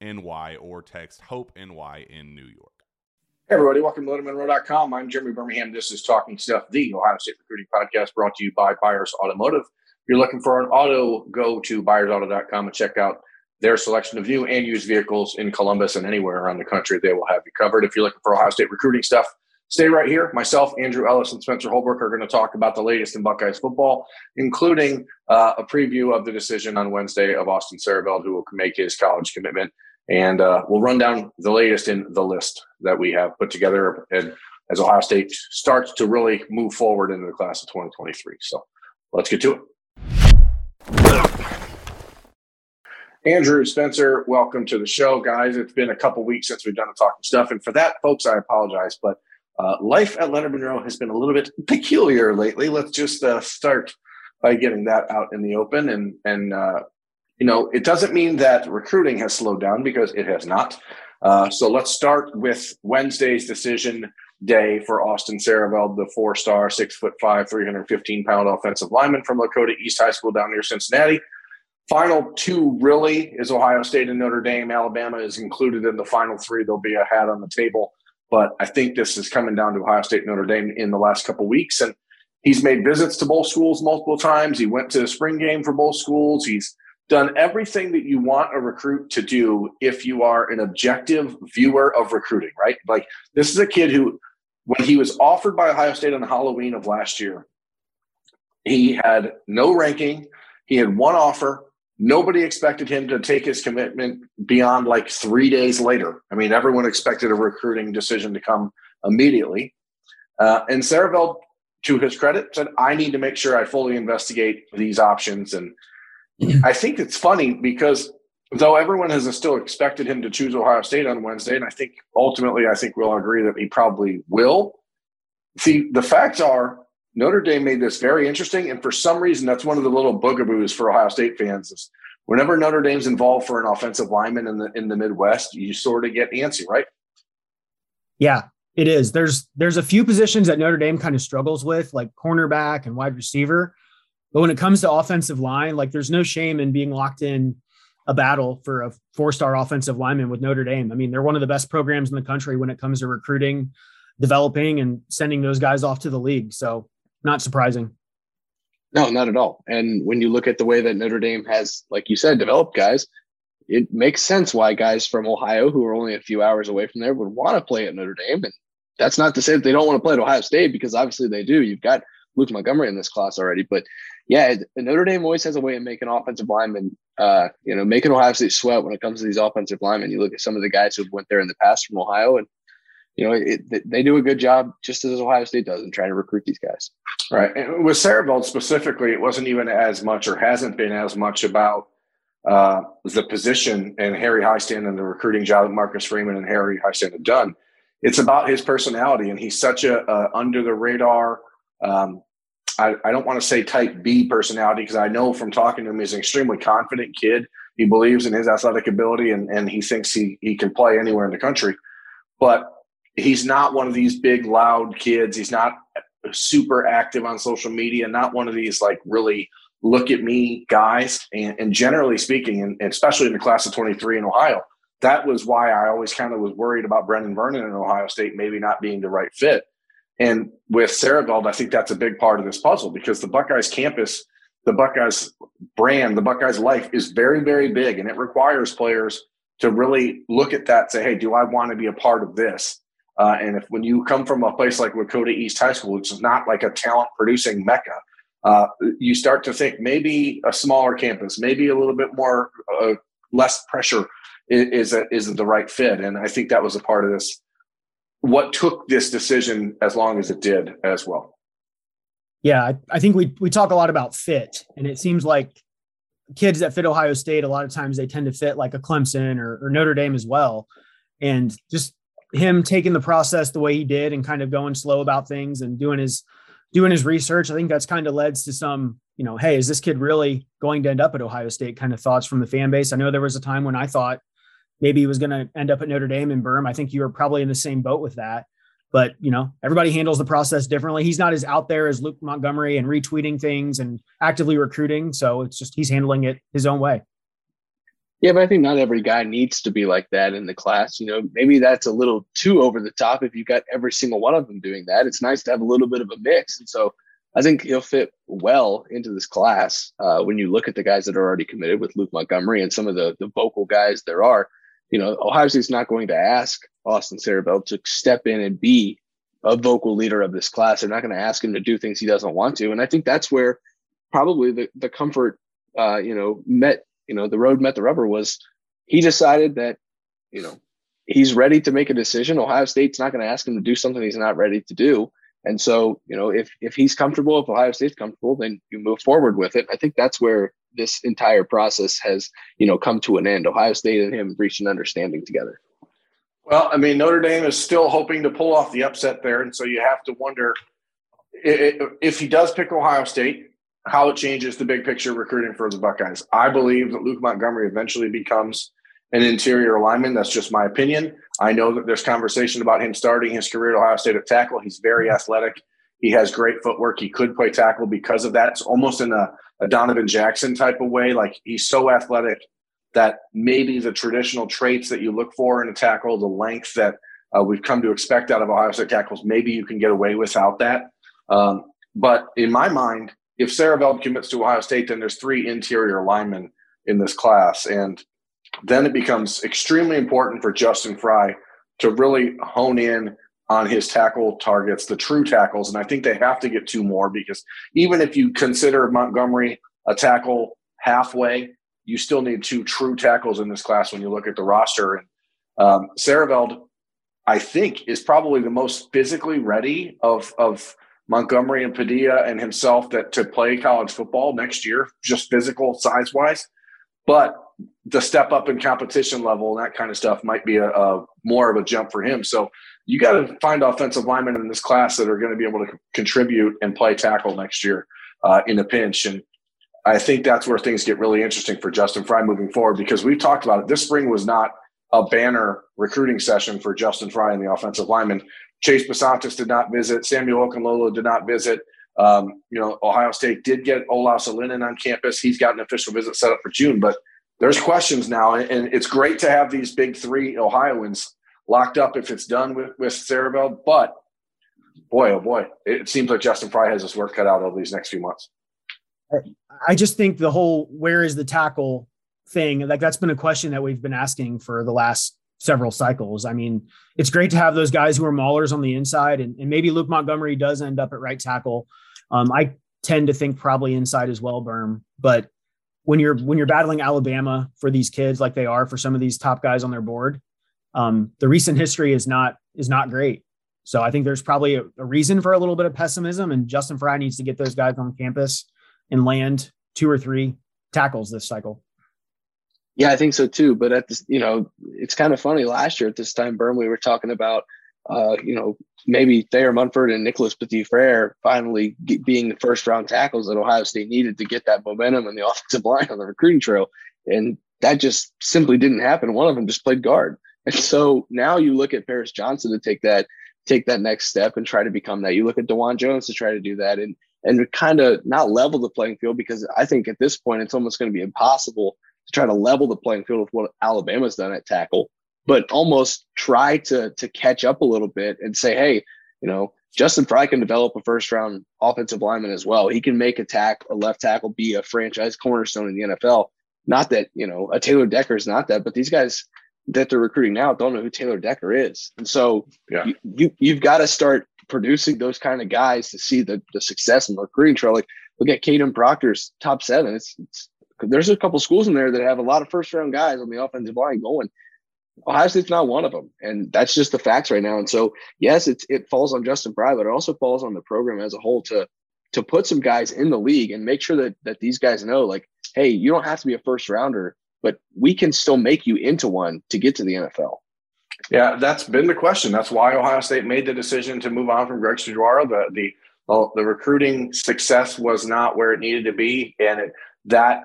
NY or text Hope NY in New York. Hey, everybody, welcome to LettermenRow.com. I'm Jeremy Birmingham. This is Talking Stuff, the Ohio State recruiting podcast brought to you by Byers Automotive. If you're looking for an auto, go to byersauto.com and check out their selection of new and used vehicles in Columbus and anywhere around the country. They will have you covered. If you're looking for Ohio State recruiting stuff, stay right here. Myself, Andrew Ellis, and Spencer Holbrook are going to talk about the latest in Buckeyes football, including uh, a preview of the decision on Wednesday of Austin Siereveld, who will make his college commitment and uh, we'll run down the latest in the list that we have put together and as Ohio State starts to really move forward into the class of 2023. So let's get to it. Andrew Spencer, welcome to the show, guys. It's been a couple weeks since we've done the talking stuff, and for that, folks, I apologize. But uh, life at Lettermen Row has been a little bit peculiar lately. Let's just uh, start by getting that out in the open and and uh, you know, it doesn't mean that recruiting has slowed down because it has not. Uh, so let's start with Wednesday's decision day for Austin Siereveld, the four-star, six foot five, 315 pound offensive lineman from Lakota East High School down near Cincinnati. Final two really is Ohio State and Notre Dame. Alabama is included in the final three. There'll be a hat on the table, but I think this is coming down to Ohio State Notre Dame in the last couple weeks, and he's made visits to both schools multiple times. He went to the spring game for both schools. He's done everything that you want a recruit to do if you are an objective viewer of recruiting, right? Like this is a kid who, when he was offered by Ohio State on Halloween of last year, he had no ranking. He had one offer. Nobody expected him to take his commitment beyond like three days later. I mean, everyone expected a recruiting decision to come immediately. Uh, and Siereveld, to his credit, said, I need to make sure I fully investigate these options and I think it's funny because though everyone has still expected him to choose Ohio State on Wednesday, and I think ultimately I think we'll agree that he probably will. See, the facts are Notre Dame made this very interesting, and for some reason, that's one of the little bugaboos for Ohio State fans. Is whenever Notre Dame's involved for an offensive lineman in the in the Midwest, you sort of get antsy, right? Yeah, it is. There's there's a few positions that Notre Dame kind of struggles with, like cornerback and wide receiver. But when it comes to offensive line, like there's no shame in being locked in a battle for a four star offensive lineman with Notre Dame. I mean, they're one of the best programs in the country when it comes to recruiting, developing, and sending those guys off to the league. So, not surprising. No, not at all. And when you look at the way that Notre Dame has, like you said, developed guys, it makes sense why guys from Ohio who are only a few hours away from there would want to play at Notre Dame. And that's not to say that they don't want to play at Ohio State because obviously they do. You've got Luke Montgomery in this class already, but yeah, Notre Dame always has a way of making offensive linemen, uh, you know, making Ohio State sweat when it comes to these offensive linemen. You look at some of the guys who went there in the past from Ohio, and you know, it, they do a good job, just as Ohio State does, in trying to recruit these guys. Right. And with Siereveld specifically, it wasn't even as much, or hasn't been as much about uh, the position and Harry Hiestand and the recruiting job that Marcus Freeman and Harry Hiestand have done. It's about his personality, and he's such a, a under the radar. Um, I, I don't want to say type B personality because I know from talking to him, he's an extremely confident kid. He believes in his athletic ability and, and he thinks he, he can play anywhere in the country. But he's not one of these big, loud kids. He's not super active on social media, not one of these like really look at me guys. And, and generally speaking, and, and especially in the class of 23 in Ohio, that was why I always kind of was worried about Brendan Vernon in Ohio State maybe not being the right fit and with Siereveld, I think that's a big part of this puzzle because the Buckeyes campus, the Buckeyes brand, the Buckeyes life is very, very big. And it requires players to really look at that, say, hey, do I want to be a part of this? Uh, and if when you come from a place like Lakota East High School, which is not like a talent producing mecca, uh, you start to think maybe a smaller campus, maybe a little bit more uh, less pressure is, is, is the right fit. And I think that was a part of this what took this decision as long as it did as well. Yeah, I, I think we we talk a lot about fit, and it seems like kids that fit Ohio State a lot of times they tend to fit like a Clemson or, or Notre Dame as well, and just him taking the process the way he did and kind of going slow about things and doing his doing his research. I think that's kind of led to some, you know, hey, is this kid really going to end up at Ohio State? Kind of thoughts from the fan base. I know there was a time when I thought maybe he was going to end up at Notre Dame and Berm. I think you were probably in the same boat with that. But you know, everybody handles the process differently. He's not as out there as Luke Montgomery and retweeting things and actively recruiting. So it's just he's handling it his own way. Yeah, but I think not every guy needs to be like that in the class. You know, maybe that's a little too over the top if you got every single one of them doing that. It's nice to have a little bit of a mix. And so I think he'll fit well into this class uh, when you look at the guys that are already committed with Luke Montgomery and some of the, the vocal guys there are you know, Ohio State's not going to ask Austin Siereveld to step in and be a vocal leader of this class. They're not going to ask him to do things he doesn't want to. And I think that's where probably the, the comfort, uh, you know, met, you know, the road met the rubber was he decided that, you know, he's ready to make a decision. Ohio State's not going to ask him to do something he's not ready to do. And so, you know, if if he's comfortable, if Ohio State's comfortable, then you move forward with it. I think that's where this entire process has, you know, come to an end. Ohio State and him reached an understanding together. Well, I mean, Notre Dame is still hoping to pull off the upset there, and so you have to wonder if he does pick Ohio State, how it changes the big picture recruiting for the Buckeyes. I believe that Luke Montgomery eventually becomes an interior lineman. That's just my opinion. I know that there's conversation about him starting his career at Ohio State at tackle. He's very athletic. He has great footwork. He could play tackle because of that. It's almost in a, a Donovan Jackson type of way. Like he's so athletic that maybe the traditional traits that you look for in a tackle, the length that uh, we've come to expect out of Ohio State tackles, maybe you can get away without that. Um, but in my mind, if Siereveld commits to Ohio State, then there's three interior linemen in this class. And then it becomes extremely important for Justin Frye to really hone in on his tackle targets, the true tackles. And I think they have to get two more because even if you consider Montgomery a tackle halfway, you still need two true tackles in this class when you look at the roster. And um, Siereveld, I think, is probably the most physically ready of, of Montgomery and Padilla and himself that to play college football next year, just physical size wise. But the step up in competition level and that kind of stuff might be a, a more of a jump for him. So you got to find offensive linemen in this class that are going to be able to contribute and play tackle next year uh, in a pinch. And I think that's where things get really interesting for Justin Frye moving forward because we've talked about it. This spring was not a banner recruiting session for Justin Frye and the offensive lineman. Chase Bisontis did not visit. Samuel Okunlola did not visit. Um, you know, Ohio State did get Olaus Alinen on campus. He's got an official visit set up for June, but – there's questions now, and it's great to have these big three Ohioans locked up if it's done with with Siereveld. But boy, oh boy, it seems like Justin Frye has his work cut out over these next few months. I just think the whole where is the tackle thing, like that's been a question that we've been asking for the last several cycles. I mean, it's great to have those guys who are maulers on the inside, and, and maybe Luke Montgomery does end up at right tackle. Um, I tend to think probably inside as well, Berm. But when you're when you're battling Alabama for these kids like they are for some of these top guys on their board, um, the recent history is not is not great. So I think there's probably a, a, reason for a little bit of pessimism, and Justin Frye needs to get those guys on campus and land two or three tackles this cycle. Yeah, I think so too. But at this, you know, it's kind of funny. Last year at this time, Berm, we were talking about uh, you know, maybe Thayer Munford and Nicholas Petit Frere finally get, being the first round tackles that Ohio State needed to get that momentum and the offensive line on the recruiting trail. And that just simply didn't happen. One of them just played guard. And so now you look at Paris Johnson to take that take that next step and try to become that. You look at Dawand Jones to try to do that and and kind of not level the playing field because I think at this point it's almost going to be impossible to try to level the playing field with what Alabama's done at tackle but almost try to to catch up a little bit and say, hey, you know, Justin Frye can develop a first round offensive lineman as well. He can make a tack, a left tackle, be a franchise cornerstone in the NFL. Not that, you know, a Taylor Decker is not that, but these guys that they're recruiting now don't know who Taylor Decker is. And so yeah. you, you you've got to start producing those kind of guys to see the, the success in the recruiting trail. Like look at Kadyn Proctor's top seven. It's, it's there's a couple schools in there that have a lot of first round guys on the offensive line going. Ohio State's not one of them, and that's just the facts right now. And so, yes, it's it falls on Justin Frye, but it also falls on the program as a whole to to put some guys in the league and make sure that that these guys know, like, hey, you don't have to be a first rounder, but we can still make you into one to get to the NFL. Yeah, that's been the question. That's why Ohio State made the decision to move on from Greg Studrawa. The the the recruiting success was not where it needed to be, and it, that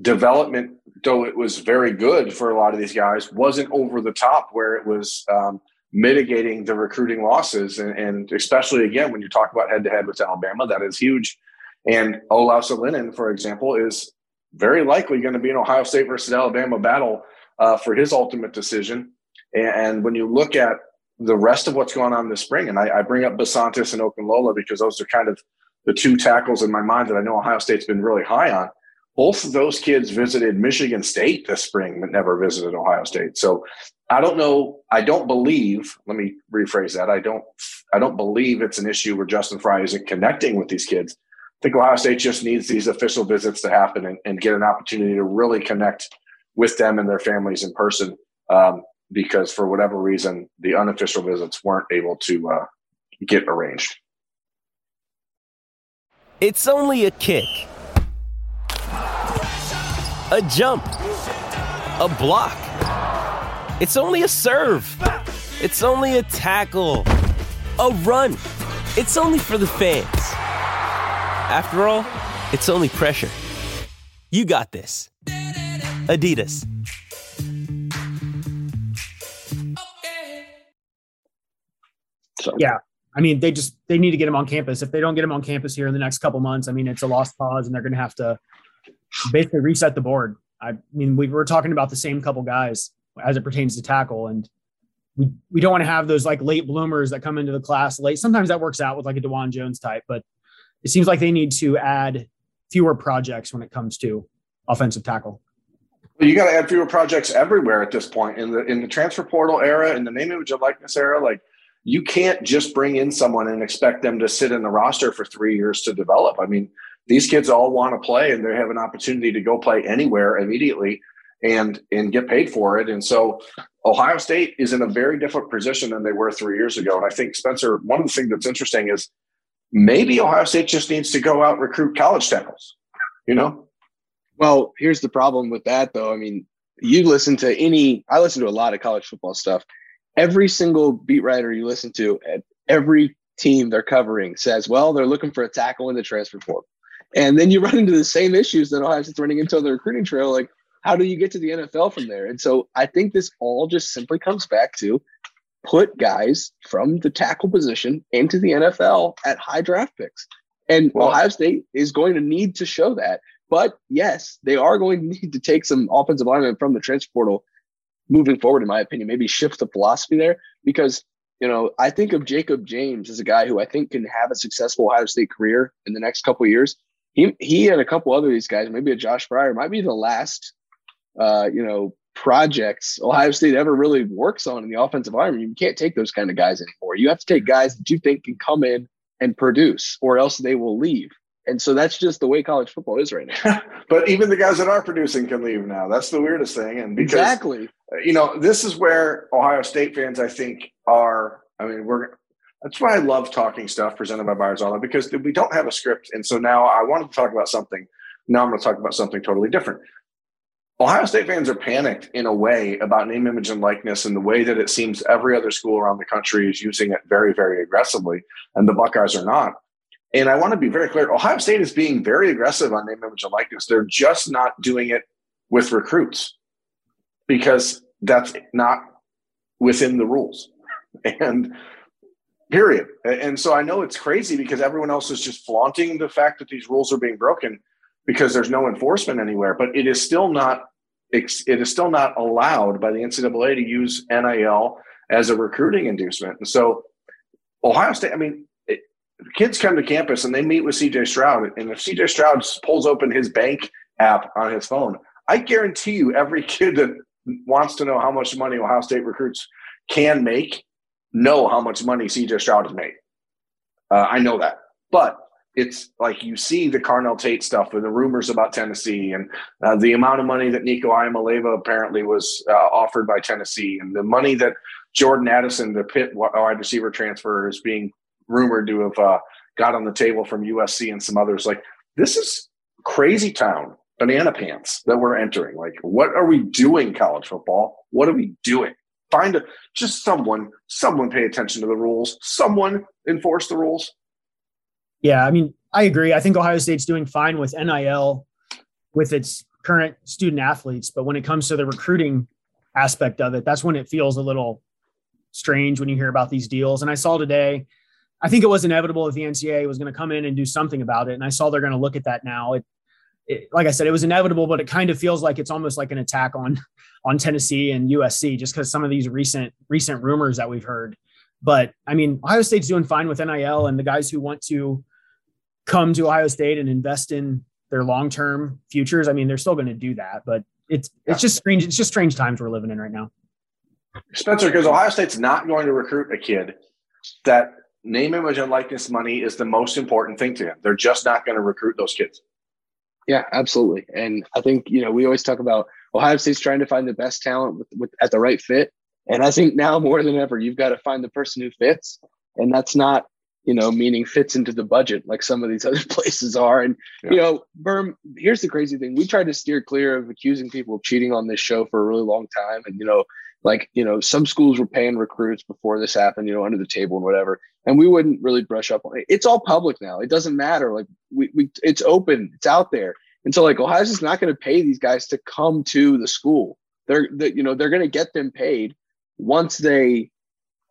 development though it was very good for a lot of these guys, wasn't over the top where it was um, mitigating the recruiting losses. And, and, especially, again, when you talk about head to head with Alabama, that is huge. And Olaus for example, is very likely going to be an Ohio State versus Alabama battle uh, for his ultimate decision. And, when you look at the rest of what's going on this spring, and I, I bring up Bisontis and Okunlola because those are kind of the two tackles in my mind that I know Ohio State's been really high on both of those kids visited Michigan State this spring, but never visited Ohio State. So I don't know. I don't believe. Let me rephrase that. I don't. I don't believe it's an issue where Justin Frye isn't connecting with these kids. I think Ohio State just needs these official visits to happen and, and get an opportunity to really connect with them and their families in person. Um, because for whatever reason, the unofficial visits weren't able to uh, get arranged. It's only a kick a jump, a block. It's only a serve. It's only a tackle, a run. It's only for the fans. After all, it's only pressure. You got this. Adidas. So. Yeah. I mean, they just they need to get him on campus. If they don't get him on campus here in the next couple months, I mean, it's a lost cause, and they're going to have to basically reset the board. I mean, we were talking about the same couple guys as it pertains to tackle, and we we don't want to have those like late bloomers that come into the class late. Sometimes that works out with like a Dawand Jones type, but it seems like they need to add fewer projects when it comes to offensive tackle. You got to add fewer projects everywhere at this point in the in the transfer portal era, in the name image of likeness era. Like you can't just bring in someone and expect them to sit in the roster for three years to develop. I mean, these kids all want to play and they have an opportunity to go play anywhere immediately and and get paid for it. And so Ohio State is in a very different position than they were three years ago. And I think Spencer, one of the things that's interesting is maybe Ohio State just needs to go out recruit college tackles. You know? Well, here's the problem with that though. I mean, you listen to any I listen to a lot of college football stuff. Every single beat writer you listen to at every team they're covering says, well, they're looking for a tackle in the transfer portal. And then you run into the same issues that Ohio State's running into on the recruiting trail. Like, how do you get to the NFL from there? And so I think this all just simply comes back to put guys from the tackle position into the NFL at high draft picks. And well, Ohio State is going to need to show that. But yes, they are going to need to take some offensive linemen from the transfer portal moving forward, in my opinion, maybe shift the philosophy there because you know, I think of Jacob James as a guy who I think can have a successful Ohio State career in the next couple years he he and a couple other these guys, maybe a Josh Fryer, might be the last uh, you know, projects Ohio State ever really works on in the offensive line. You can't take those kind of guys anymore. You have to take guys that you think can come in and produce, or else they will leave. And so that's just the way college football is right now. but even the guys that are producing can leave now. That's the weirdest thing. And because, exactly, uh, you know, this is where Ohio State fans, I think, are. I mean, we're that's why I love talking stuff presented by Byers Auto because we don't have a script. And so now I wanted to talk about something. Now I'm going to talk about something totally different. Ohio State fans are panicked in a way about name, image, and likeness and the way that it seems every other school around the country is using it very, very aggressively, and the Buckeyes are not. And I want to be very clear Ohio State is being very aggressive on name, image, and likeness. They're just not doing it with recruits because that's not within the rules. And period. And so I know it's crazy because everyone else is just flaunting the fact that these rules are being broken because there's no enforcement anywhere. But it is still not it is still not allowed by the NCAA to use NIL as a recruiting inducement. And so Ohio State, I mean, it, kids come to campus and they meet with CJ Stroud, and if CJ Stroud pulls open his bank app on his phone, I guarantee you, every kid that wants to know how much money Ohio State recruits can make know how much money CJ Stroud has made. Uh, I know that, but it's like you see the Carnell Tate stuff and the rumors about Tennessee and uh, the amount of money that Nico Iamaleava apparently was uh, offered by Tennessee and the money that Jordan Addison, the Pitt wide receiver transfer, is being rumored to have uh, got on the table from USC and some others. Like this is crazy town, banana pants that we're entering. Like, what are we doing, college football? What are we doing? Find a just someone, someone pay attention to the rules. Someone enforce the rules. Yeah, I mean, I agree. I think Ohio State's doing fine with NIL with its current student athletes, but when it comes to the recruiting aspect of it, that's when it feels a little strange when you hear about these deals. And I saw today, I think it was inevitable that the NCAA was going to come in and do something about it. And I saw they're going to look at that now. It, it, like I said, it was inevitable, but it kind of feels like it's almost like an attack on on Tennessee and USC just because some of these recent recent rumors that we've heard. But I mean, Ohio State's doing fine with NIL, and the guys who want to come to Ohio State and invest in their long term futures, I mean, they're still going to do that. But it's it's just strange. It's just strange times we're living in right now. Spencer, because Ohio State's not going to recruit a kid that name, image, and likeness money is the most important thing to him. They're just not going to recruit those kids. Yeah, absolutely. And I think, you know, we always talk about Ohio State's trying to find the best talent with, with at the right fit. And I think now more than ever, you've got to find the person who fits. And that's not, you know, meaning fits into the budget like some of these other places are. And, yeah. you know, Berm, here's the crazy thing. We tried to steer clear of accusing people of cheating on this show for a really long time. And, you know, like, you know, some schools were paying recruits before this happened, you know, under the table and whatever. And we wouldn't really brush up on it. It's all public now. It doesn't matter. Like we, we it's open, it's out there. And so like Ohio's just not going to pay these guys to come to the school. They're, they, you know, they're going to get them paid once they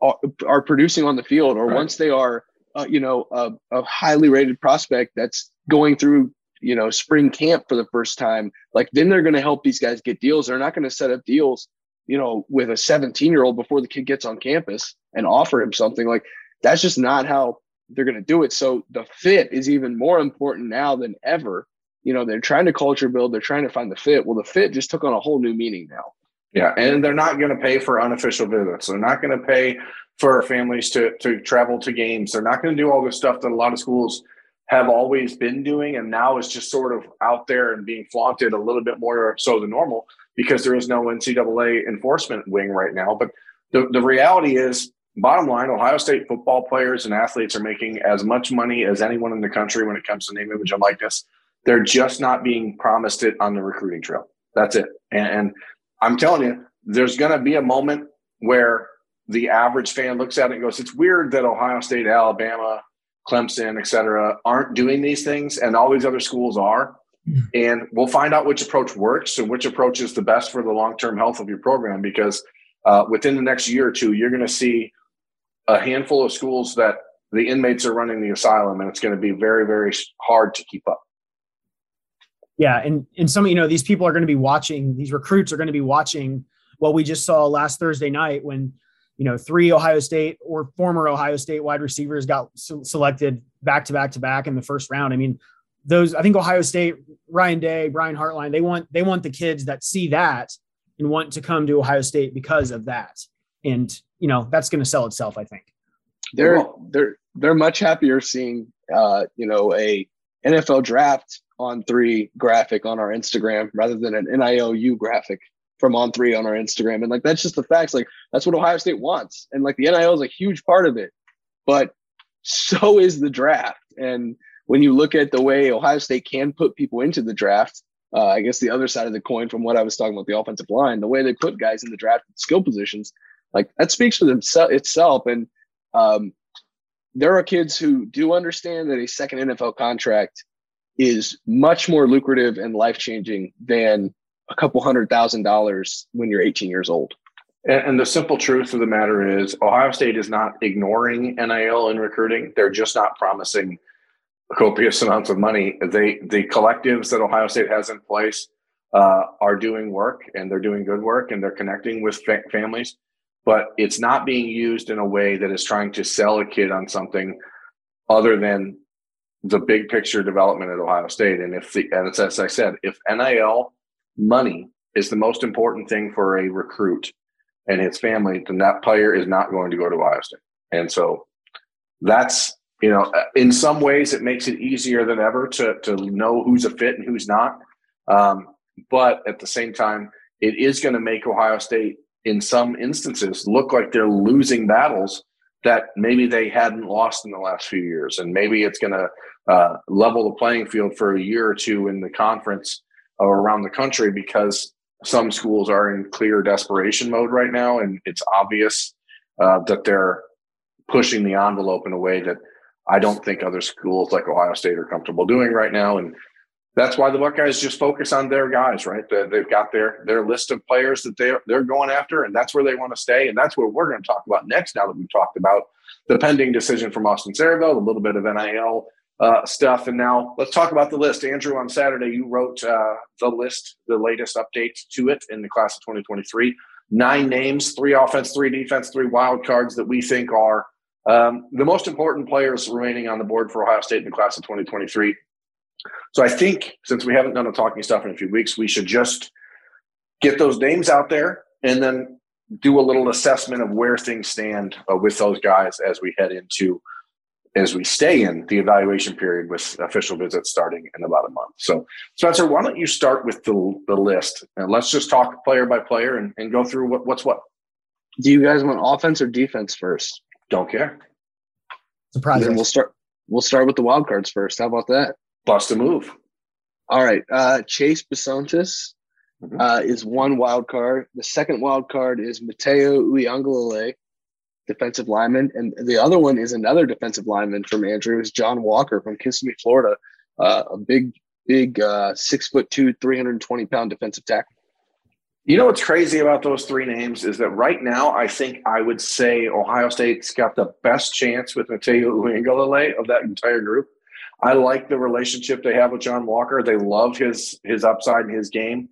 are, are producing on the field or right. once they are, uh, you know, a, a highly rated prospect that's going through, you know, spring camp for the first time. Like then they're going to help these guys get deals. They're not going to set up deals, you know, with a 17 year old before the kid gets on campus and offer him something like that's just not how they're going to do it. So the fit is even more important now than ever you know, they're trying to culture build, they're trying to find the fit. Well, the fit just took on a whole new meaning now. Yeah, and they're not going to pay for unofficial visits. They're not going to pay for our families to to travel to games. They're not going to do all this stuff that a lot of schools have always been doing, and now is just sort of out there and being flaunted a little bit more so than normal because there is no NCAA enforcement wing right now. But the, the reality is, bottom line, Ohio State football players and athletes are making as much money as anyone in the country when it comes to name, image, and likeness. They're just not being promised it on the recruiting trail. That's it. And, and I'm telling you, there's going to be a moment where the average fan looks at it and goes, "It's weird that Ohio State, Alabama, Clemson, et cetera, aren't doing these things, and all these other schools are." Mm-hmm. And we'll find out which approach works and which approach is the best for the long term health of your program. Because uh, within the next year or two, you're going to see a handful of schools that the inmates are running the asylum, and it's going to be very, very hard to keep up yeah and and some you know these people are going to be watching these recruits are going to be watching what we just saw last thursday night when you know three ohio state or former ohio state wide receivers got selected back to back to back in the first round. I mean those i think ohio state ryan day brian hartline they want they want the kids that see that and want to come to ohio state because of that. And you know that's going to sell itself i think. They're they're they're much happier seeing uh you know a NFL draft on three graphic on our Instagram rather than an NILU graphic from on three on our Instagram. And like that's just the facts. Like that's what Ohio State wants. And like the NIL is a huge part of it. But so is the draft. And when you look at the way Ohio State can put people into the draft, uh, I guess the other side of the coin from what I was talking about the offensive line, the way they put guys in the draft skill positions, like that speaks for themselves itself. And um, there are kids who do understand that a second NFL contract is much more lucrative and life changing than a couple hundred thousand dollars when you're 18 years old. And, the simple truth of the matter is, Ohio State is not ignoring NIL in recruiting. They're just not promising copious amounts of money. They the collectives that Ohio State has in place uh, are doing work, and they're doing good work, and they're connecting with fa- families. But it's not being used in a way that is trying to sell a kid on something other than the big picture development at Ohio State. And if the and it's as I said, if NIL money is the most important thing for a recruit and his family, then that player is not going to go to Ohio State. And so that's you know, in some ways it makes it easier than ever to to know who's a fit and who's not. Um, but at the same time, it is going to make Ohio State, in some instances, look like they're losing battles that maybe they hadn't lost in the last few years, and maybe it's going to uh, level the playing field for a year or two in the conference around the country because some schools are in clear desperation mode right now, and it's obvious uh, that they're pushing the envelope in a way that I don't think other schools like Ohio State are comfortable doing right now. And that's why the Buckeyes just focus on their guys, right? They've got their their list of players that they're they're going after, and that's where they want to stay. And that's what we're going to talk about next. Now that we've talked about the pending decision from Austin Siereveld, a little bit of NIL uh, stuff, and now let's talk about the list. Andrew, on Saturday you wrote uh, the list, the latest update to it in the class of 2023. Nine names, three offense, three defense, three wild cards that we think are um, the most important players remaining on the board for Ohio State in the class of 2023. So I think since we haven't done the talking stuff in a few weeks, we should just get those names out there and then do a little assessment of where things stand uh, with those guys as we head into as we stay in the evaluation period with official visits starting in about a month. So, Spencer, why don't you start with the, the list and let's just talk player by player and, and go through what, what's what. Do you guys want offense or defense first? Don't care. Surprising. Then we'll start. We'll start with the wild cards first. How about that? Bust a move. All right. Uh, Chase Bisontis Mhm. uh, is one wild card. The second wild card is Mateo Uiagalelei, defensive lineman, and the other one is another defensive lineman from Andrew is John Walker from Kissimmee, Florida, uh, a big, big uh, six foot two, three hundred and twenty pound defensive tackle. You know what's crazy about those three names is that right now I think I would say Ohio State's got the best chance with Mateo Uiagalelei of that entire group. I like the relationship they have with John Walker. They love his his upside and his game.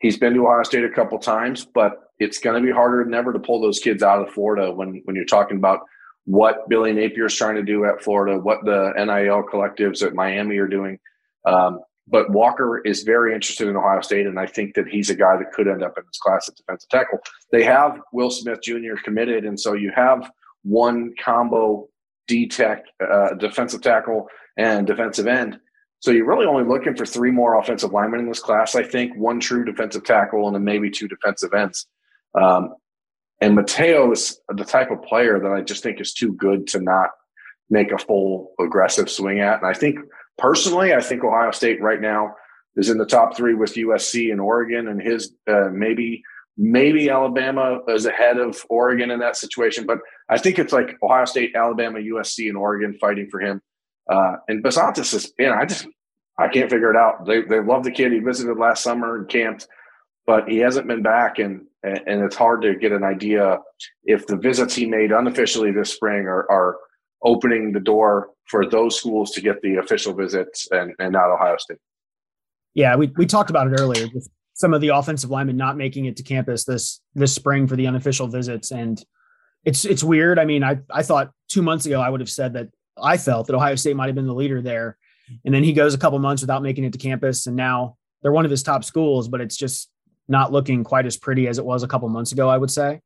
He's been to Ohio State a couple times, but it's going to be harder than ever to pull those kids out of Florida when when you're talking about what Billy Napier is trying to do at Florida, what the NIL collectives at Miami are doing. Um, but Walker is very interested in Ohio State, and I think that he's a guy that could end up in this class at defensive tackle. They have Will Smith Jr. committed, and so you have one combo D tech uh, defensive tackle and defensive end. So you're really only looking for three more offensive linemen in this class. I think one true defensive tackle and then maybe two defensive ends. Um, and Mateo is the type of player that I just think is too good to not make a full aggressive swing at. And I think personally, I think Ohio State right now is in the top three with USC and Oregon, and his uh, maybe maybe Alabama is ahead of Oregon in that situation. But I think it's like Ohio State, Alabama, USC, and Oregon fighting for him. Uh, and Bisontis is, you know, I just I can't figure it out. They they love the kid. He visited last summer and camped, but he hasn't been back, and and it's hard to get an idea if the visits he made unofficially this spring are are opening the door for those schools to get the official visits and, and not Ohio State. Yeah, we, we talked about it earlier with some of the offensive linemen not making it to campus this this spring for the unofficial visits. And it's it's weird. I mean, I, I thought two months ago I would have said that I felt that Ohio State might have been the leader there. And then he goes a couple months without making it to campus. And now they're one of his top schools, but it's just not looking quite as pretty as it was a couple months ago, I would say.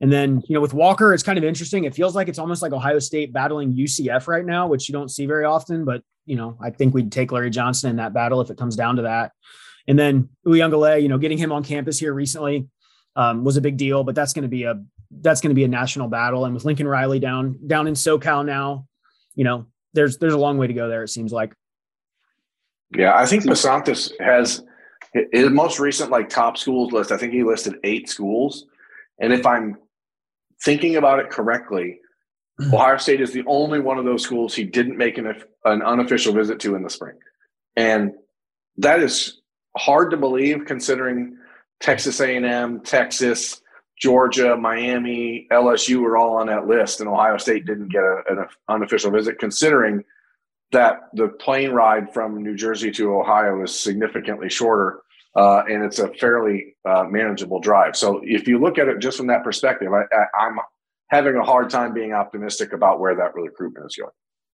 And then, you know, with Walker, it's kind of interesting. It feels like it's almost like Ohio State battling UCF right now, which you don't see very often. But you know, I think we'd take Larry Johnson in that battle if it comes down to that. And then Uiagalelei, you know, getting him on campus here recently um, was a big deal, but that's going to be a that's going to be a national battle. And with Lincoln Riley down down in SoCal now, you know, there's there's a long way to go there. It seems like. Yeah, I think Bisontis has his most recent like top schools list. I think he listed eight schools, and if I'm thinking about it correctly, hmm. Ohio State is the only one of those schools he didn't make an, an unofficial visit to in the spring, and that is hard to believe considering Texas A&M, Texas, Georgia, Miami, LSU were all on that list, and Ohio State didn't get a, an unofficial visit, considering that the plane ride from New Jersey to Ohio is significantly shorter, uh, and it's a fairly uh, manageable drive. So if you look at it just from that perspective, I, I, I'm having a hard time being optimistic about where that recruitment is going.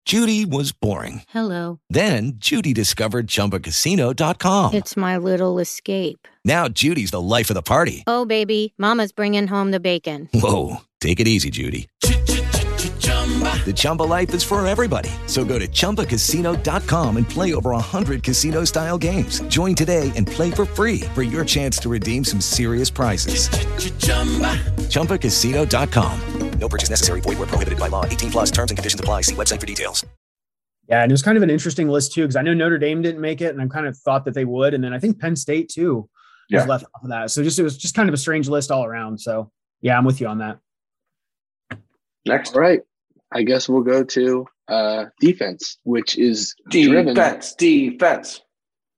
Judy was boring. Hello. Then Judy discovered ChumbaCasino.com. It's my little escape. Now Judy's the life of the party. Oh, baby, Mama's bringing home the bacon. Whoa, take it easy, Judy. The Chumba life is for everybody. So go to ChumbaCasino.com and play over 100 casino style games. Join today and play for free for your chance to redeem some serious prizes. ChumbaCasino.com. No purchase necessary. Void where prohibited by law. 18 plus terms and conditions apply. See website for details. Yeah, and it was kind of an interesting list too, because I know Notre Dame didn't make it, and I kind of thought that they would. And then I think Penn State too was Yeah. left off of that. So just it was just kind of a strange list all around. So yeah, I'm with you on that. Next, All right. I guess we'll go to uh, defense, which is driven, defense, defense.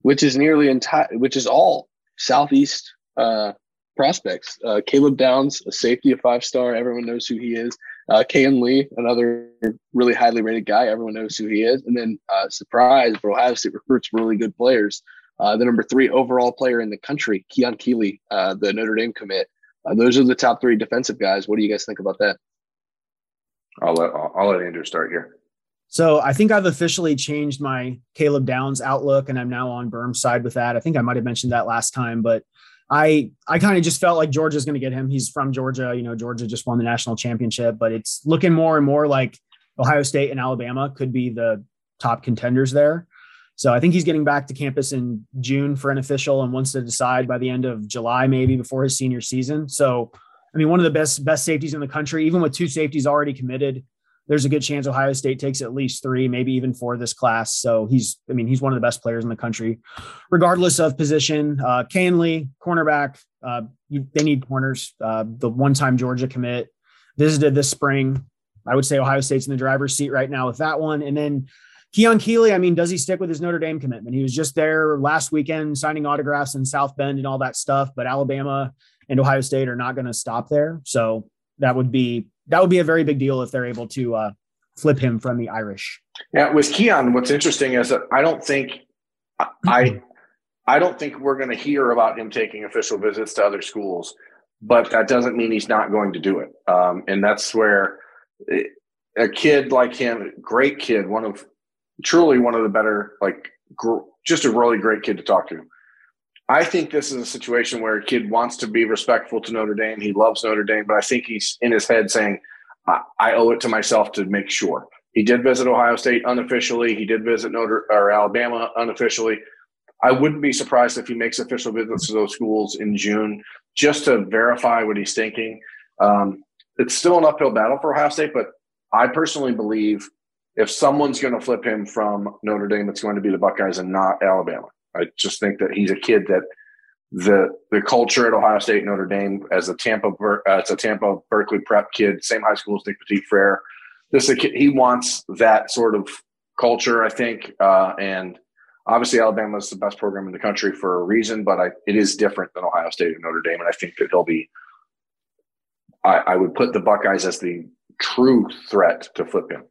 which is nearly entire, which is all Southeast uh, prospects. Uh, Caleb Downs, a safety, a five star. Everyone knows who he is. Uh, Kayin Lee, another really highly rated guy. Everyone knows who he is. And then, uh, surprise, for Ohio State recruits really good players. Uh, the number three overall player in the country, Keon Keeley, uh, the Notre Dame commit. Uh, those are the top three defensive guys. What do you guys think about that? I'll let I'll, let Andrew start here. So I think I've officially changed my Caleb Downs outlook, and I'm now on Berm's side with that. I think I might have mentioned that last time, but I I kind of just felt like Georgia's going to get him. He's from Georgia. You know, Georgia just won the national championship, but it's looking more and more like Ohio State and Alabama could be the top contenders there. So I think he's getting back to campus in June for an official and wants to decide by the end of July, maybe before his senior season. So, I mean, one of the best best safeties in the country, even with two safeties already committed, there's a good chance Ohio State takes at least three, maybe even four this class. So he's, I mean, he's one of the best players in the country, regardless of position. Uh, Kayin Lee, cornerback, uh, you, they need corners. Uh, the one-time Georgia commit visited this spring. I would say Ohio State's in the driver's seat right now with that one. And then Keon Keeley, I mean, does he stick with his Notre Dame commitment? He was just there last weekend signing autographs in South Bend and all that stuff, but Alabama and Ohio State are not going to stop there. So that would be that would be a very big deal if they're able to uh, flip him from the Irish. Yeah, with Keon, what's interesting is that I don't think I I, don't think we're going to hear about him taking official visits to other schools, but that doesn't mean he's not going to do it. Um, and that's where it, a kid like him, great kid, one of truly one of the better, like gr- just a really great kid to talk to. I think this is a situation where a kid wants to be respectful to Notre Dame. He loves Notre Dame, but I think he's in his head saying, I, I owe it to myself to make sure. He did visit Ohio State unofficially. He did visit Notre or Alabama unofficially. I wouldn't be surprised if he makes official visits to those schools in June just to verify what he's thinking. Um, it's still an uphill battle for Ohio State, but I personally believe if someone's going to flip him from Notre Dame, it's going to be the Buckeyes and not Alabama. I just think that he's a kid that the the culture at Ohio State, and Notre Dame, as a Tampa uh, as a Tampa Berkeley prep kid, same high school as Nick Petit Frere. This kid, he wants that sort of culture, I think, uh, and obviously Alabama is the best program in the country for a reason, but I, it is different than Ohio State and Notre Dame, and I think that he'll be. I, I would put the Buckeyes as the true threat to flip him.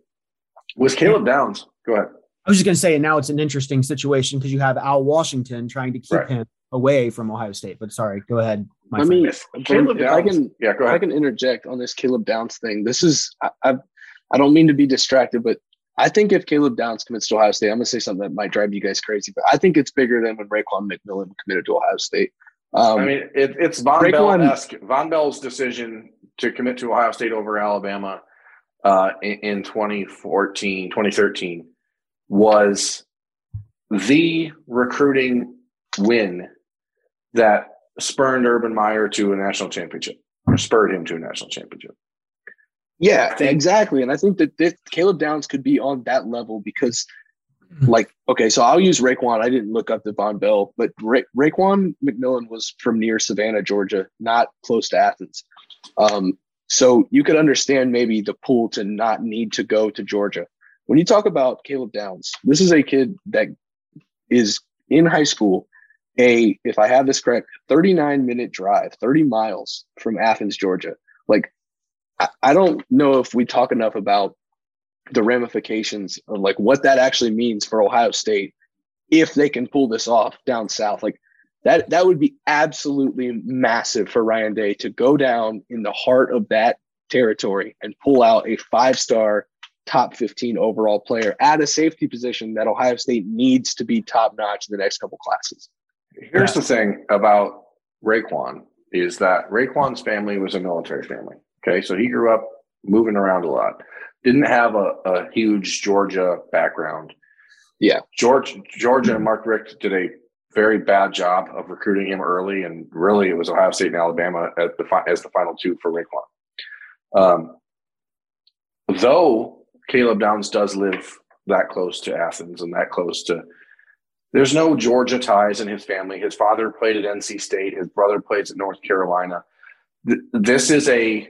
Was Caleb Downs? Go ahead. I was just going to say, and now it's an interesting situation because you have Al Washington trying to keep Right. him away from Ohio State. But sorry, go ahead. my I friend. mean, If Caleb if I can, yeah, go if I can interject on this Caleb Downs thing. This is I, I I don't mean to be distracted, but I think if Caleb Downs commits to Ohio State, I'm gonna say something that might drive you guys crazy, but I think it's bigger than when Raekwon McMillan committed to Ohio State. Um, I mean, it, it's Von Raekwon- Bell esque. Vonn Bell's decision to commit to Ohio State over Alabama uh, in, in 2014, 2013 was the recruiting win that spurned Urban Meyer to a national championship or spurred him to a national championship. Yeah, exactly. And I think that this, Caleb Downs could be on that level because, Mm-hmm. like, okay, so I'll use Raekwon. I didn't look up the Vonn Bell, but Ra- Raekwon McMillan was from near Savannah, Georgia, not close to Athens. Um, so you could understand maybe the pull to not need to go to Georgia. When you talk about Caleb Downs, this is a kid that is in high school, a, if I have this correct, 39 minute drive, 30 miles from Athens, Georgia. Like, I- I don't know if we talk enough about the ramifications of like what that actually means for Ohio State if they can pull this off down south. Like that that would be absolutely massive for Ryan Day to go down in the heart of that territory and pull out a five-star top 15 overall player at a safety position that Ohio State needs to be top notch in the next couple classes. Here's the thing about Raekwon is that Raekwon's family was a military family. Okay, so he grew up moving around a lot. Didn't have a, a huge Georgia background. Yeah. George Georgia and Mark Richt did a very bad job of recruiting him early, and really it was Ohio State and Alabama at the fi- as the final two for Raekwon. Um, though Caleb Downs does live that close to Athens and that close to there's no Georgia ties in his family. His father played at NC State. His brother plays at North Carolina. This is a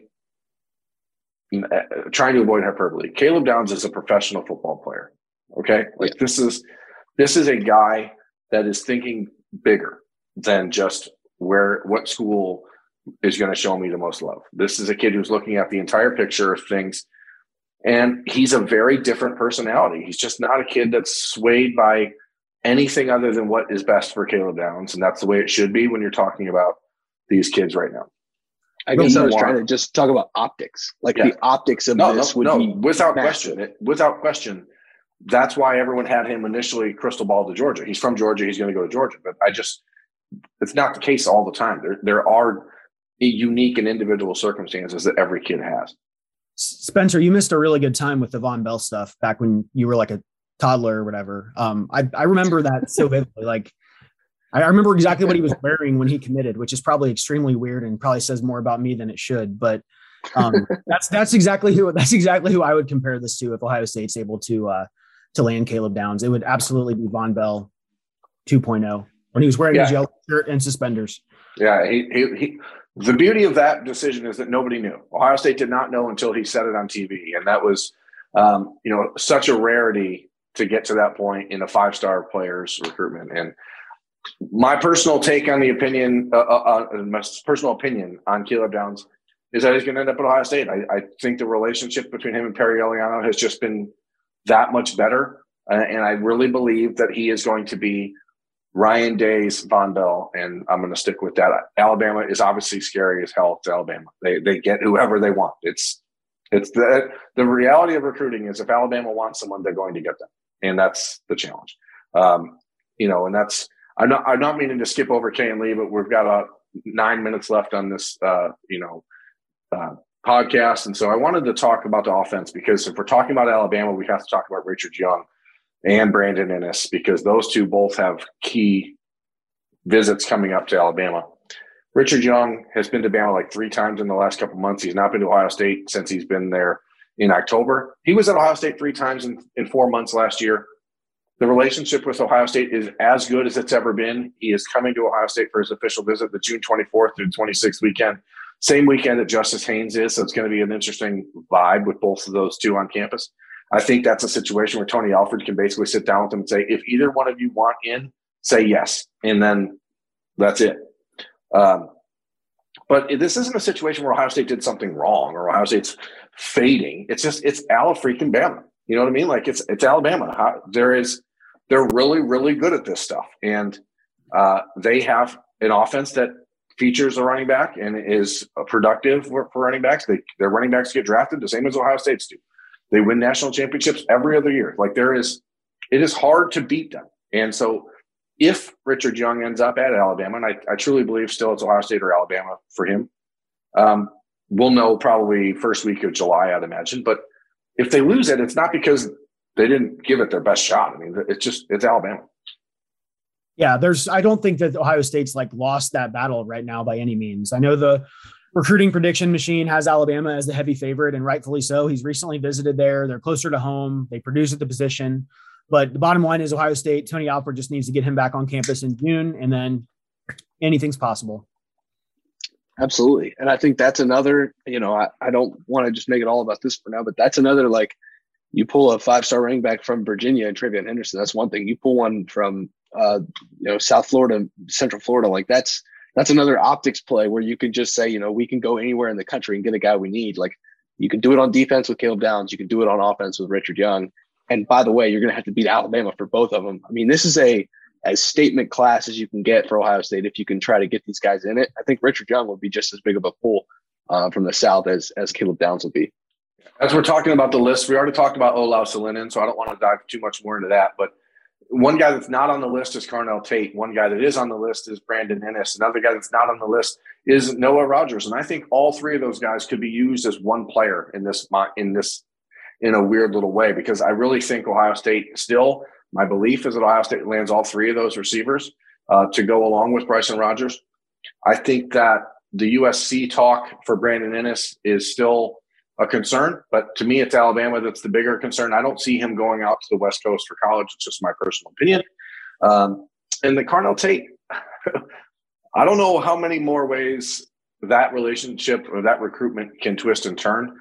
uh, trying to avoid hyperbole. Caleb Downs is a professional football player. Okay, like this is this is a guy that is thinking bigger than just where what school is going to show me the most love. This is a kid who's looking at the entire picture of things, and he's a very different personality. He's just not a kid that's swayed by anything other than what is best for Caleb Downs, and that's the way it should be when you're talking about these kids right now. I guess I was trying to just talk about optics. Like Yeah. the optics of No, no, this would no, be without massive. question. It, without question, that's why everyone had him initially crystal ball to Georgia. He's from Georgia. He's going to go to Georgia. But I just, it's not the case all the time. There, there are unique and individual circumstances that every kid has. Spencer, you missed a really good time with the Vonn Bell stuff back when you were like a toddler or whatever. Um, I, I remember that so vividly. Like, I remember exactly what he was wearing when he committed, which is probably extremely weird and probably says more about me than it should. But um, that's that's exactly who that's exactly who I would compare this to if Ohio State's able to uh, to land Caleb Downs. It would absolutely be Vonn Bell 2.0 when he was wearing his yellow shirt and suspenders. Yeah, he, he, he, the beauty of that decision is that nobody knew. Ohio State did not know until he said it on TV, and that was, um, you know, such a rarity to get to that point in a five-star player's recruitment. And my personal take on the opinion, uh, uh, uh, my personal opinion on Caleb Downs is that he's going to end up at Ohio State. I, I think the relationship between him and Perry Eliano has just been that much better, uh, and I really believe that he is going to be Ryan Day's Vonn Bell, and I'm going to stick with that. Alabama is obviously scary as hell to Alabama. They they get whoever they want. It's it's the the reality of recruiting is if Alabama wants someone, they're going to get them, and that's the challenge. Um, you know, and that's I'm not I'm not meaning to skip over Kayin Lee, but we've got uh, nine minutes left on this uh, you know uh, podcast, and so I wanted to talk about the offense because if we're talking about Alabama, we have to talk about Richard Young and Brandon Inniss because those two both have key visits coming up to Alabama. Richard Young has been to Bama like three times in the last couple months. He's not been to Ohio State since he's been there in October. He was at Ohio State three times in, in four months last year. The relationship with Ohio State is as good as it's ever been. He is coming to Ohio State for his official visit the June 24th through 26th weekend. Same weekend that Justice Haynes is. So it's going to be an interesting vibe with both of those two on campus. I think that's a situation where Tony Alford can basically sit down with them and say, if either one of you want in, say yes. And then that's it. Um, but this isn't a situation where Ohio State did something wrong or Ohio State's fading. It's just, it's Ala freaking Bama. You know what I mean? Like it's, it's Alabama. How, there is, they're really, really good at this stuff. And uh, they have an offense that features a running back and is productive for, for running backs. They, their running backs get drafted the same as Ohio State's do. They win national championships every other year. Like there is, it is hard to beat them. And so if Richard Young ends up at Alabama, and I, I truly believe still it's Ohio State or Alabama for him, um, we'll know probably first week of July, I'd imagine. But if they lose it, it's not because they didn't give it their best shot. I mean, it's just it's Alabama. Yeah, there's. I don't think that Ohio State's like lost that battle right now by any means. I know the recruiting prediction machine has Alabama as the heavy favorite, and rightfully so. He's recently visited there. They're closer to home. They produce at the position. But the bottom line is Ohio State. Tony Alford just needs to get him back on campus in June, and then anything's possible. Absolutely. And I think that's another, you know, I, I don't want to just make it all about this for now, but that's another like you pull a five star running back from Virginia and TreVeyon Henderson. That's one thing. You pull one from uh, you know, South Florida, Central Florida, like that's that's another optics play where you can just say, you know, we can go anywhere in the country and get a guy we need. Like you can do it on defense with Caleb Downs, you can do it on offense with Richard Young. And by the way, you're going to have to beat Alabama for both of them. I mean, this is a as statement class as you can get for Ohio State if you can try to get these guys in it. I think Richard Young would be just as big of a pull uh, from the South as as Caleb Downs will be. As we're talking about the list, we already talked about Olaus Alinen, so I don't want to dive too much more into that. But one guy that's not on the list is Carnell Tate. One guy that is on the list is Brandon Inniss. Another guy that's not on the list is Noah Rogers. And I think all three of those guys could be used as one player in this in this in a weird little way because I really think Ohio State still my belief is that Ohio State lands all three of those receivers uh, to go along with Bryson Rodgers. I think that the USC talk for Brandon Inniss is still a concern, but to me, it's Alabama that's the bigger concern. I don't see him going out to the West Coast for college. It's just my personal opinion. Um, and the Carnell Tate, I don't know how many more ways that relationship or that recruitment can twist and turn.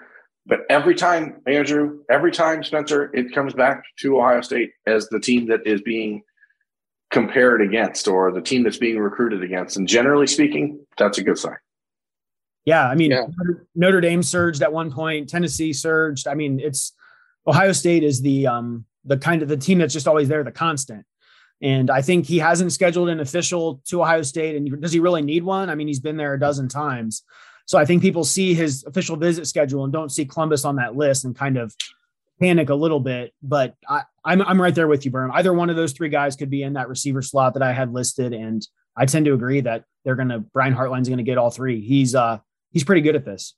But every time, Andrew, every time, Spencer, it comes back to Ohio State as the team that is being compared against or the team that's being recruited against. And generally speaking, that's a good sign. Yeah. I mean, yeah. Notre Dame surged at one point, Tennessee surged. I mean, it's Ohio State is the, um, the kind of the team that's just always there, the constant. And I think he hasn't scheduled an official to Ohio State. And does he really need one? I mean, he's been there a dozen times. So I think people see his official visit schedule and don't see Columbus on that list and kind of panic a little bit. But I, am I'm, I'm right there with you, Berm. Either one of those three guys could be in that receiver slot that I had listed, and I tend to agree that they're gonna Brian Hartline's gonna get all three. He's uh he's pretty good at this.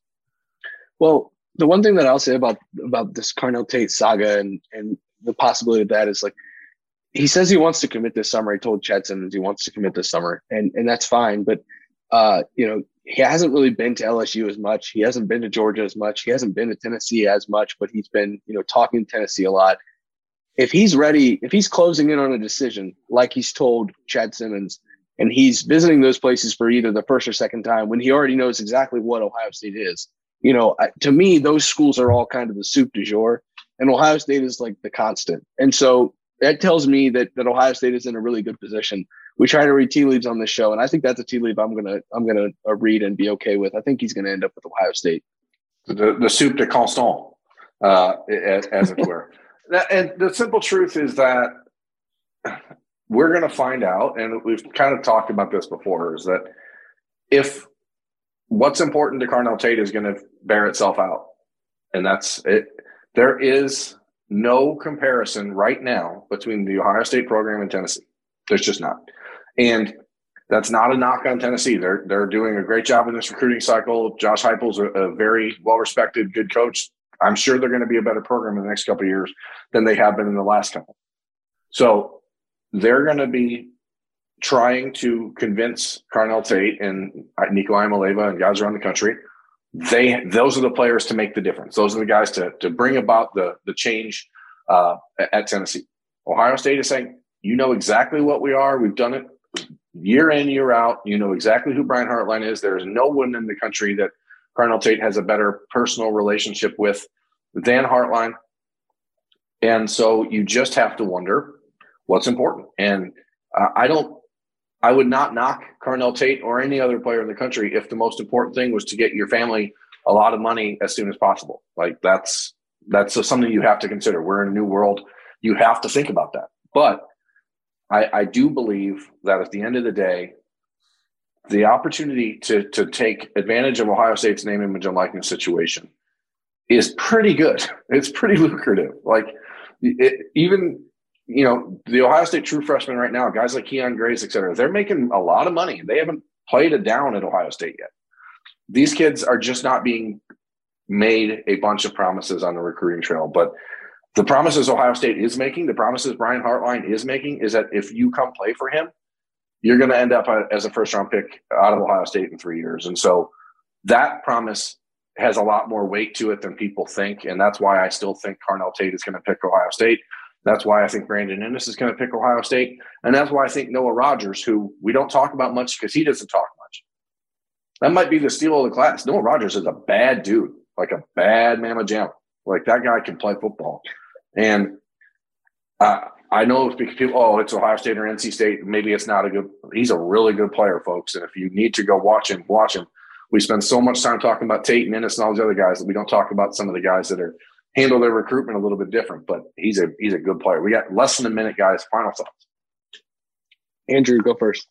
Well, the one thing that I'll say about about this Carnell Tate saga and and the possibility of that is like he says he wants to commit this summer. He told Chad Simmons he wants to commit this summer, and and that's fine. But uh, you know, he hasn't really been to LSU as much. He hasn't been to Georgia as much. He hasn't been to Tennessee as much, but he's been, you know, talking to Tennessee a lot. If he's ready, if he's closing in on a decision, like he's told Chad Simmons, and he's visiting those places for either the first or second time when he already knows exactly what Ohio State is, you know, to me, those schools are all kind of the soup du jour, and Ohio State is like the constant. And so that tells me that that Ohio State is in a really good position we try to read tea leaves on this show, and I think that's a tea leaf I'm gonna I'm gonna uh, read and be okay with. I think he's gonna end up with Ohio State. The the soup de constant, uh, as, as it were. and the simple truth is that we're going to find out, and we've kind of talked about this before, is that if what's important to Carnell Tate is going to bear itself out, and that's it. There is no comparison right now between the Ohio State program and Tennessee. There's just not. And that's not a knock on Tennessee. They're they're doing a great job in this recruiting cycle. Josh Heupel's a, a very well respected, good coach. I'm sure they're going to be a better program in the next couple of years than they have been in the last couple. So they're going to be trying to convince Carnell Tate and Nico Iamaleava and guys around the country. They those are the players to make the difference. Those are the guys to to bring about the the change uh, at Tennessee. Ohio State is saying, you know exactly what we are. We've done it year in, year out. You know exactly who Brian Hartline is. There is no one in the country that Carnell Tate has a better personal relationship with than Hartline. And so you just have to wonder what's important. And uh, I don't, I would not knock Carnell Tate or any other player in the country if the most important thing was to get your family a lot of money as soon as possible. Like that's that's something you have to consider. We're in a new world. You have to think about that. But I, I do believe that at the end of the day, the opportunity to to take advantage of Ohio State's name, image, and likeness situation is pretty good. It's pretty lucrative. Like it, even you know the Ohio State true freshmen right now, guys like Kyion Grayes, et cetera, they're making a lot of money. They haven't played it down at Ohio State yet. These kids are just not being made a bunch of promises on the recruiting trail, but the promises Ohio State is making, the promises Brian Hartline is making, is that if you come play for him, you're going to end up uh, as a first round pick out of Ohio State in three years. And so that promise has a lot more weight to it than people think. And that's why I still think Carnell Tate is going to pick Ohio State. That's why I think Brandon Inniss is going to pick Ohio State. And that's why I think Noah Rogers, who we don't talk about much because he doesn't talk much, that might be the steal of the class. Noah Rogers is a bad dude, like a bad mamma jam. Like that guy can play football. And I know people, oh, it's Ohio State or NC State. Maybe it's not a good. He's a really good player, folks. And if you need to go watch him, watch him. We spend so much time talking about Tate and Inniss and all these other guys that we don't talk about some of the guys that are handle their recruitment a little bit different. But he's a he's a good player. We got less than a minute, guys. Final thoughts. Andrew, go first.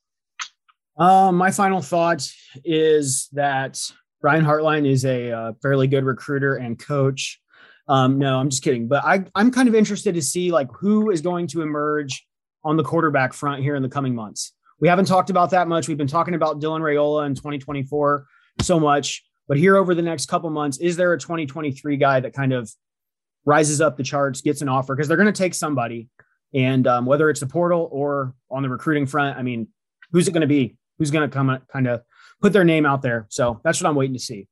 Um, my final thought is that Brian Hartline is a uh, fairly good recruiter and coach. Um, no, I'm just kidding. But I, I'm kind of interested to see like who is going to emerge on the quarterback front here in the coming months. We haven't talked about that much. We've been talking about Dylan Raiola in 2024 so much, but here over the next couple months, is there a 2023 guy that kind of rises up the charts, gets an offer? Because they're going to take somebody, and um, whether it's the portal or on the recruiting front, I mean, who's it going to be? Who's going to come kind of put their name out there? So that's what I'm waiting to see.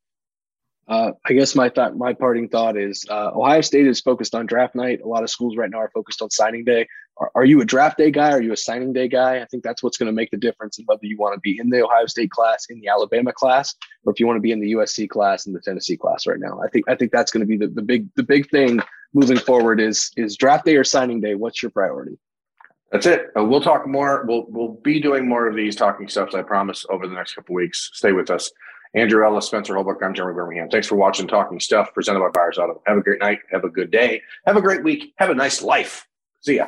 Uh, I guess my thought, my parting thought is uh, Ohio State is focused on draft night. A lot of schools right now are focused on signing day. Are, are you a draft day guy? Are you a signing day guy? I think that's what's going to make the difference in whether you want to be in the Ohio State class, in the Alabama class, or if you want to be in the USC class and the Tennessee class right now. I think I think that's going to be the, the big the big thing moving forward is is draft day or signing day. What's your priority? That's it. Uh, we'll talk more. We'll we'll be doing more of these talking stuffs. I promise over the next couple weeks. Stay with us. Andrew Ellis, Spencer Holbrook, I'm Jeremy Birmingham. Thanks for watching Talking Stuff presented by Byers Auto. Have a great night. Have a good day. Have a great week. Have a nice life. See ya.